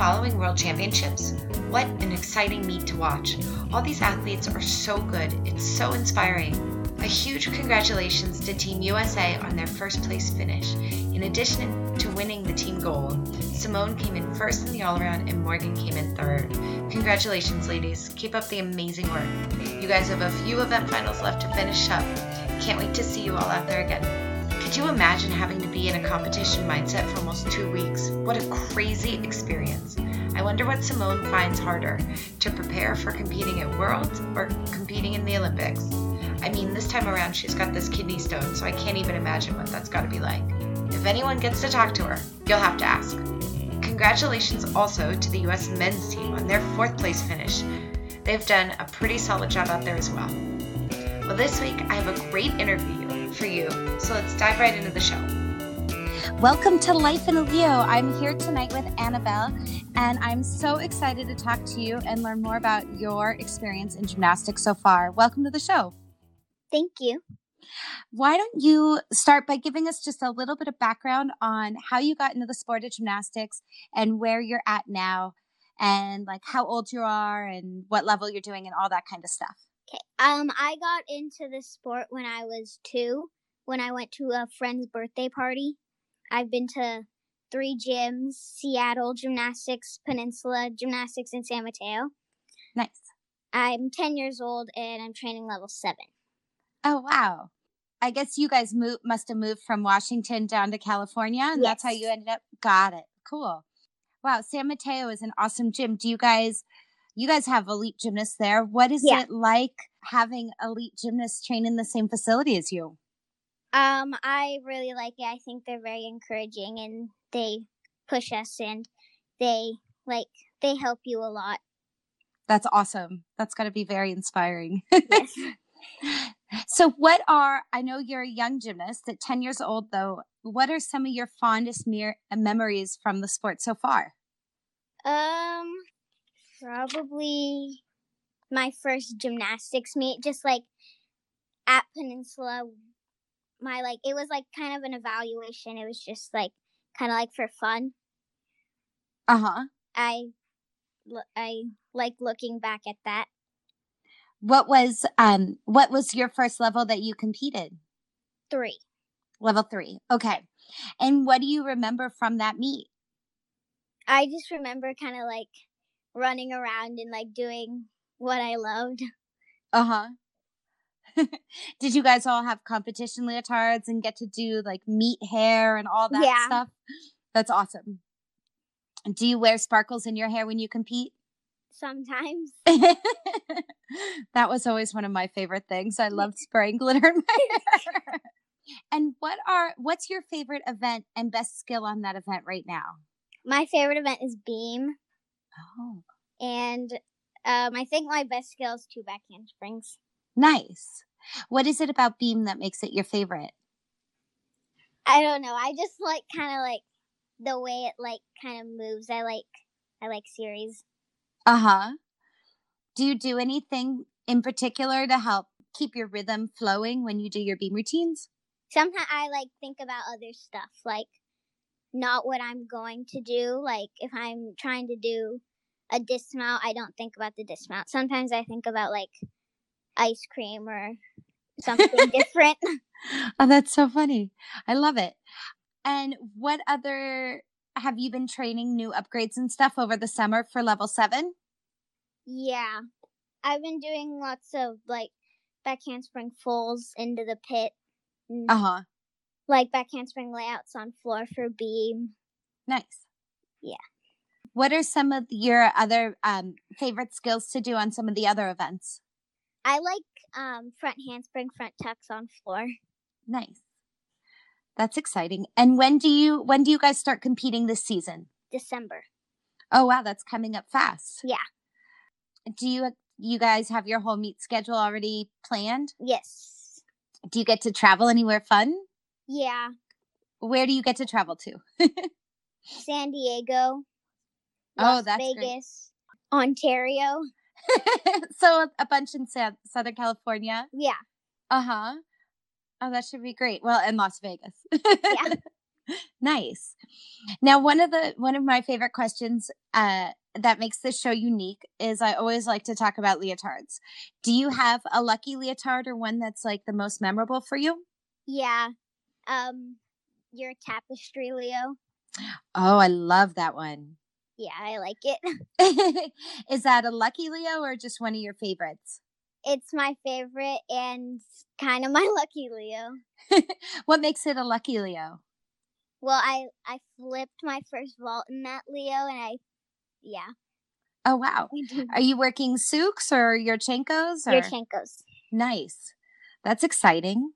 following World Championships? What an exciting meet to watch. All these athletes are so good, it's so inspiring. A huge congratulations to Team USA on their first place finish. In addition to winning the team gold, Simone came in first in the all around and Morgan came in third. Congratulations, ladies. Keep up the amazing work. You guys have a few event finals left to finish up. Can't wait to see you all out there again. Could you imagine having to be in a competition mindset for almost two weeks? What a crazy experience. I wonder what Simone finds harder to prepare for competing at Worlds or competing in the Olympics. I mean, this time around she's got this kidney stone, so I can't even imagine what that's got to be like. If anyone gets to talk to her, you'll have to ask. Congratulations also to the US men's team on their fourth place finish. They've done a pretty solid job out there as well. Well, this week I have a great interview for you. So let's dive right into the show. Welcome to Life in a Leo. I'm here tonight with Annabelle, and I'm so excited to talk to you and learn more about your experience in gymnastics so far. Welcome to the show. Thank you. Why don't you start by giving us just a little bit of background on how you got into the sport of gymnastics and where you're at now, and like how old you are and what level you're doing and all that kind of stuff. Okay. Um, I got into the sport when I was two, when I went to a friend's birthday party. I've been to three gyms Seattle Gymnastics, Peninsula Gymnastics, and San Mateo. Nice. I'm 10 years old and I'm training level seven. Oh, wow. I guess you guys moved, must have moved from Washington down to California, and yes. that's how you ended up. Got it. Cool. Wow. San Mateo is an awesome gym. Do you guys you guys have elite gymnasts there. What is yeah. it like having elite gymnasts train in the same facility as you? Um, I really like it. I think they're very encouraging and they push us and they like they help you a lot. That's awesome. That's got to be very inspiring. Yes. so what are I know you're a young gymnast at 10 years old though. What are some of your fondest me- memories from the sport so far? Um Probably my first gymnastics meet, just like at Peninsula. My like it was like kind of an evaluation. It was just like kind of like for fun. Uh huh. I I like looking back at that. What was um what was your first level that you competed? 3. Level 3. Okay. And what do you remember from that meet? I just remember kind of like running around and like doing what I loved. Uh huh. Did you guys all have competition leotards and get to do like meet hair and all that yeah. stuff? That's awesome. Do you wear sparkles in your hair when you compete? Sometimes. that was always one of my favorite things. I loved spraying glitter in my hair. and what are what's your favorite event and best skill on that event right now? My favorite event is beam. Oh. And um, I think my best skill is two back handsprings. Nice. What is it about Beam that makes it your favorite? I don't know. I just like kind of like the way it like kind of moves. I like I like series. Uh huh. Do you do anything in particular to help keep your rhythm flowing when you do your beam routines? Sometimes I like think about other stuff, like not what I'm going to do. Like if I'm trying to do a dismount, I don't think about the dismount. Sometimes I think about like ice cream or something different. Oh, that's so funny. I love it. And what other have you been training new upgrades and stuff over the summer for level 7? Yeah. I've been doing lots of like back handspring falls into the pit. Uh-huh. Like back handspring layouts on floor for beam. Nice. Yeah. What are some of your other um, favorite skills to do on some of the other events? I like um, front handspring, front tucks on floor. Nice. That's exciting. And when do you when do you guys start competing this season? December. Oh wow, that's coming up fast. Yeah. Do you you guys have your whole meet schedule already planned? Yes. Do you get to travel anywhere fun? Yeah. Where do you get to travel to? San Diego, Las oh, that's Vegas, great. Ontario. so a bunch in Southern California. Yeah. Uh huh. Oh, that should be great. Well, in Las Vegas. yeah. nice. Now, one of the one of my favorite questions uh, that makes this show unique is I always like to talk about leotards. Do you have a lucky leotard or one that's like the most memorable for you? Yeah. Um, your tapestry, Leo. Oh, I love that one. Yeah, I like it. is that a lucky Leo or just one of your favorites? It's my favorite and kind of my lucky Leo. what makes it a lucky Leo? Well, I I flipped my first vault in that Leo, and I, yeah. Oh wow! Are you working Tsuks or Yurchenkos? Or? Yurchenkos. Nice. That's exciting.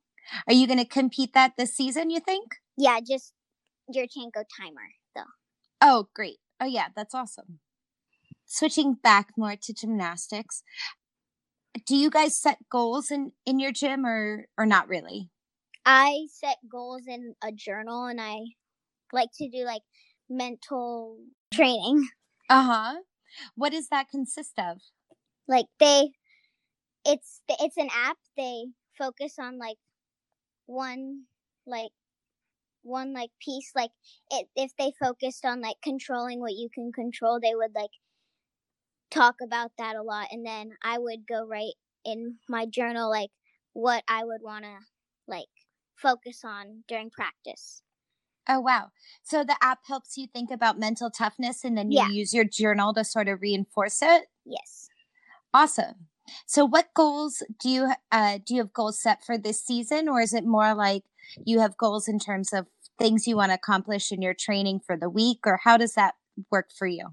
Are you going to compete that this season? You think? Yeah, just your Yurchenko timer though. Oh, great. Oh yeah, that's awesome. Switching back more to gymnastics, do you guys set goals in in your gym or or not really? I set goals in a journal and I like to do like mental training. Uh-huh. What does that consist of? Like they it's it's an app they focus on like one like one like piece like it, if they focused on like controlling what you can control they would like talk about that a lot and then i would go write in my journal like what i would want to like focus on during practice. Oh wow. So the app helps you think about mental toughness and then you yeah. use your journal to sort of reinforce it? Yes. Awesome. So what goals do you uh, do you have goals set for this season or is it more like you have goals in terms of things you want to accomplish in your training for the week or how does that work for you?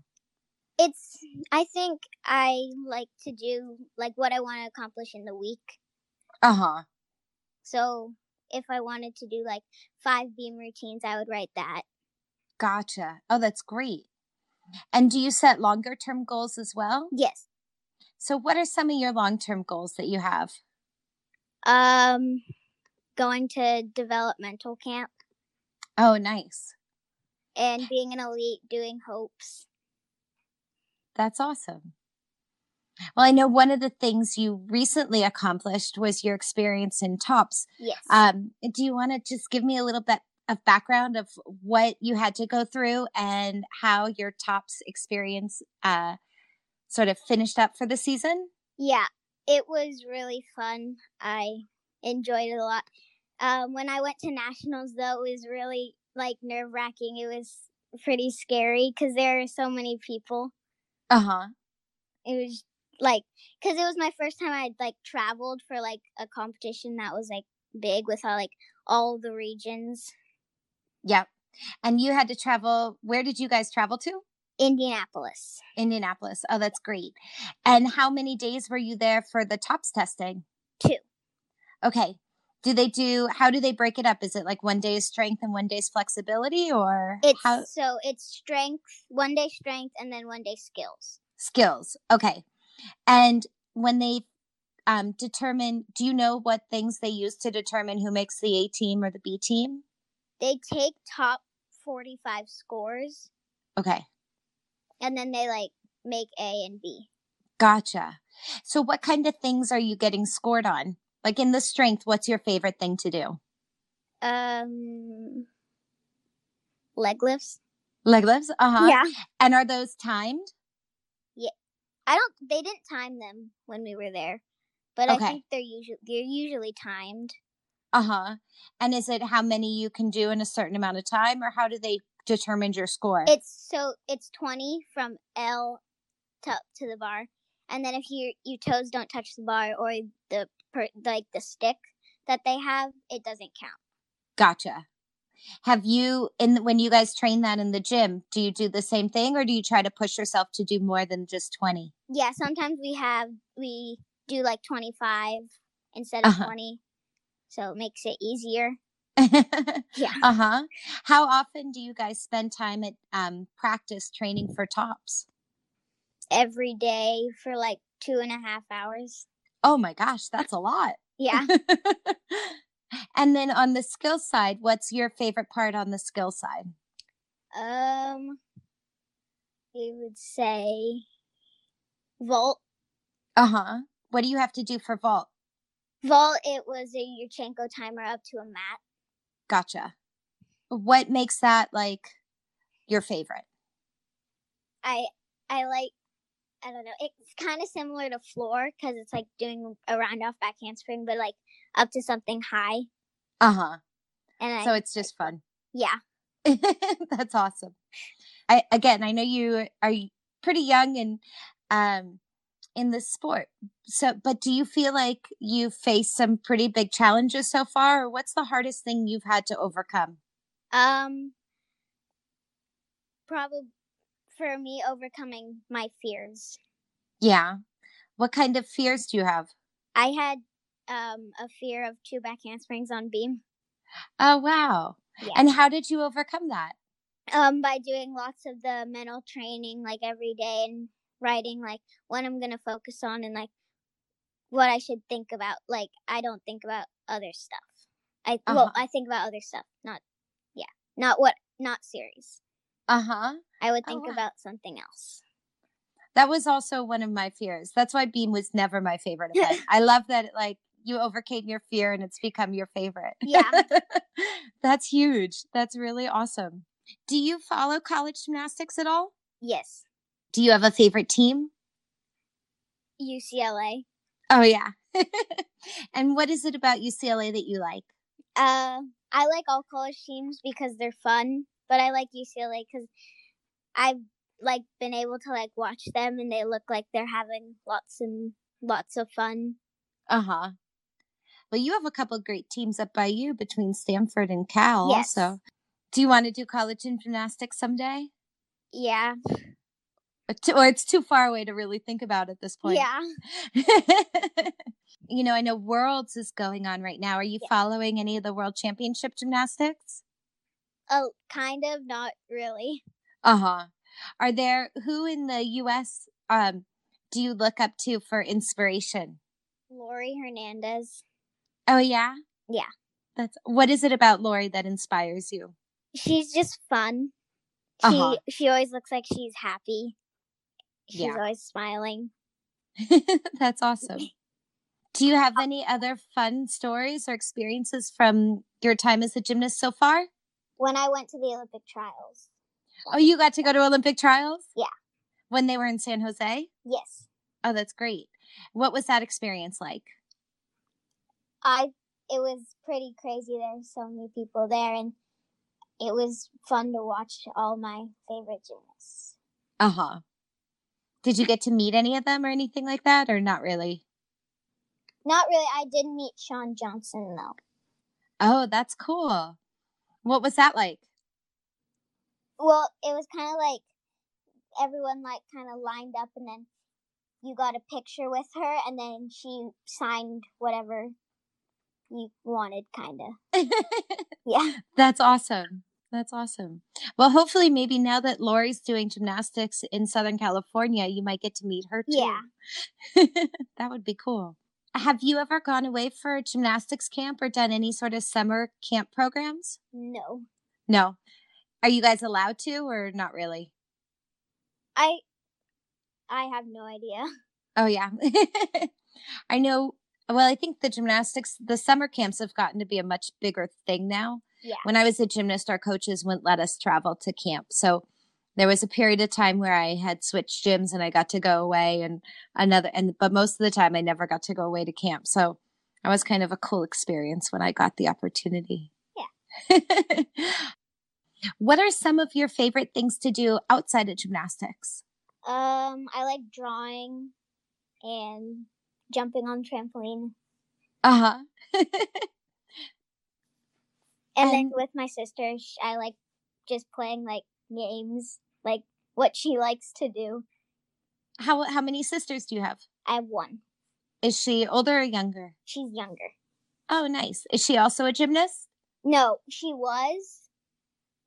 It's I think I like to do like what I want to accomplish in the week. Uh-huh. So if I wanted to do like five beam routines, I would write that. Gotcha. Oh, that's great. And do you set longer term goals as well? Yes. So what are some of your long term goals that you have? Um going to developmental camp. Oh, nice. And being an elite, doing hopes. That's awesome. Well, I know one of the things you recently accomplished was your experience in TOPS. Yes. Um, do you want to just give me a little bit of background of what you had to go through and how your TOPS experience uh, sort of finished up for the season? Yeah, it was really fun. I enjoyed it a lot. Um, when I went to nationals, though, it was really like nerve wracking. It was pretty scary because there are so many people. Uh huh. It was like because it was my first time I'd like traveled for like a competition that was like big with all like all the regions. Yep. And you had to travel. Where did you guys travel to? Indianapolis. Indianapolis. Oh, that's great. And how many days were you there for the TOPS testing? Two. Okay do they do how do they break it up? Is it like one day's strength and one day's flexibility or it's how? so it's strength one day strength and then one day skills. Skills okay. And when they um determine do you know what things they use to determine who makes the a team or the b team? They take top 45 scores. Okay. And then they like make a and b. Gotcha. So what kind of things are you getting scored on like in the strength, what's your favorite thing to do? Um, leg lifts. Leg lifts? Uh huh. Yeah. And are those timed? Yeah. I don't. They didn't time them when we were there, but okay. I think they're usually they're usually timed. Uh huh. And is it how many you can do in a certain amount of time, or how do they determine your score? It's so it's twenty from L to to the bar, and then if your your toes don't touch the bar or the per, like the stick that they have, it doesn't count. Gotcha. Have you in when you guys train that in the gym? Do you do the same thing, or do you try to push yourself to do more than just twenty? Yeah, sometimes we have we do like twenty five instead of uh-huh. twenty, so it makes it easier. yeah. Uh huh. How often do you guys spend time at um, practice training for tops? Every day for like two and a half hours. Oh my gosh, that's a lot. Yeah. and then on the skill side, what's your favorite part on the skill side? Um, I would say vault. Uh huh. What do you have to do for vault? Vault, it was a Yurchenko timer up to a mat. Gotcha. what makes that like your favorite? I I like I don't know. It's kind of similar to floor because it's like doing a round off back handspring, but like up to something high. Uh huh. And I, So it's just fun. yeah, That's awesome. I again, I know you are pretty young and um in the sport. So, but do you feel like you've faced some pretty big challenges so far, or what's the hardest thing you've had to overcome? um, probably for me overcoming my fears. Yeah. What kind of fears do you have? I had um a fear of two back handsprings on beam. Oh, wow. Yeah. And how did you overcome that? um by doing lots of the mental training like every day and writing like what I'm gonna focus on and like what I should think about. Like I don't think about other stuff. I well Uh-huh. I think about other stuff, not yeah, not what not series. Uh huh. I would Oh, think wow. about something else. That was also one of my fears. That's why Beam was never my favorite event. I love that like you overcame your fear and it's become your favorite. Yeah. That's huge. That's really awesome. Do you follow college gymnastics at all? Yes, Do you have a favorite team? UCLA. Oh yeah. and what is it about UCLA that you like? Uh, I like all college teams because they're fun, but I like UCLA because I've like been able to like watch them and they look like they're having lots and lots of fun. Uh-huh. Well, you have a couple great teams up by you between Stanford and Cal Yes. also. Do you want to do college in gymnastics someday? Yeah, Or, t- or it's too far away to really think about at this point. yeah. you know, I know Worlds is going on right now. Are you Yeah. following any of the World Championship gymnastics? Oh, kind of, not really. Uh huh. Are there who in the U.S. um do you look up to for inspiration? Laurie Hernandez. Oh yeah, Yeah. That's what is it about Laurie that inspires you? She's just fun. She Uh-huh. she always looks like she's happy. She's Yeah. always smiling. That's awesome. Do you have any other fun stories or experiences from your time as a gymnast so far? When I went to the Olympic trials. Oh, you got to go to Olympic trials? Yeah. When they were in San Jose? Yes. Oh, that's great. What was that experience like? I it was pretty crazy. There's so many people there and it was fun to watch all my favorite gymnasts. Uh huh. Did you get to meet any of them or anything like that, or not really? Not really. I did meet Shawn Johnson though. Oh, that's cool. What was that like? Well, it was kind of like everyone like kind of lined up and then you got a picture with her and then she signed whatever you wanted kind of. Yeah. That's awesome. That's awesome. Well, hopefully, maybe now that Laurie's doing gymnastics in Southern California, you might get to meet her too. Yeah. that would be cool. Have you ever gone away for a gymnastics camp or done any sort of summer camp programs? No. No. Are you guys allowed to or not really? I I have no idea. Oh, yeah. I know. Well, I think the gymnastics, the summer camps have gotten to be a much bigger thing now. Yeah. When I was a gymnast, our coaches wouldn't let us travel to camp. So there was a period of time where I had switched gyms and I got to go away and another, and, but most of the time I never got to go away to camp. So that was kind of a cool experience when I got the opportunity. Yeah. what are some of your favorite things to do outside of gymnastics? Um I like drawing and jumping on trampoline. Uh huh. And then with my sister, I like just playing like games, like what she likes to do. how, how many sisters do you have? I have one. Is she older or younger? She's younger. Oh, nice. Is she also a gymnast? No, she was,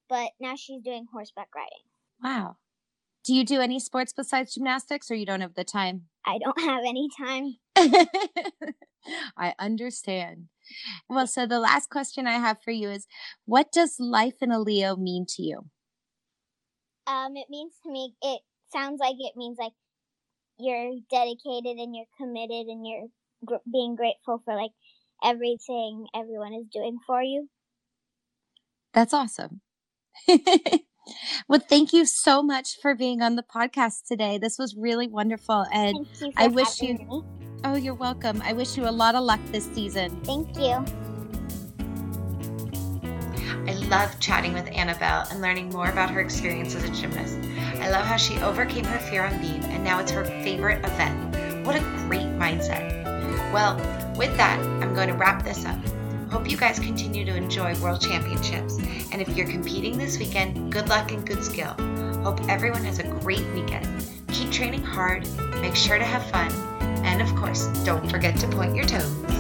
but now she's doing horseback riding. Wow. Do you do any sports besides gymnastics or you don't have the time? I don't have any time. I understand. Well, so the last question I have for you is what does life in a Leo mean to you? Um, it means to me, it sounds like it means like you're dedicated and you're committed and you're gr- being grateful for like everything everyone is doing for you. That's awesome. well, thank you so much for being on the podcast today. This was really wonderful. And I wish you. Me. Oh, you're welcome. I wish you a lot of luck this season. Thank you. I love chatting with Annabelle and learning more about her experience as a gymnast. I love how she overcame her fear on beam and now it's her favorite event. What a great mindset. Well, with that, I'm going to wrap this up. Hope you guys continue to enjoy World Championships. And if you're competing this weekend, good luck and good skill. Hope everyone has a great weekend. Keep training hard, make sure to have fun, and of course, don't forget to point your toes.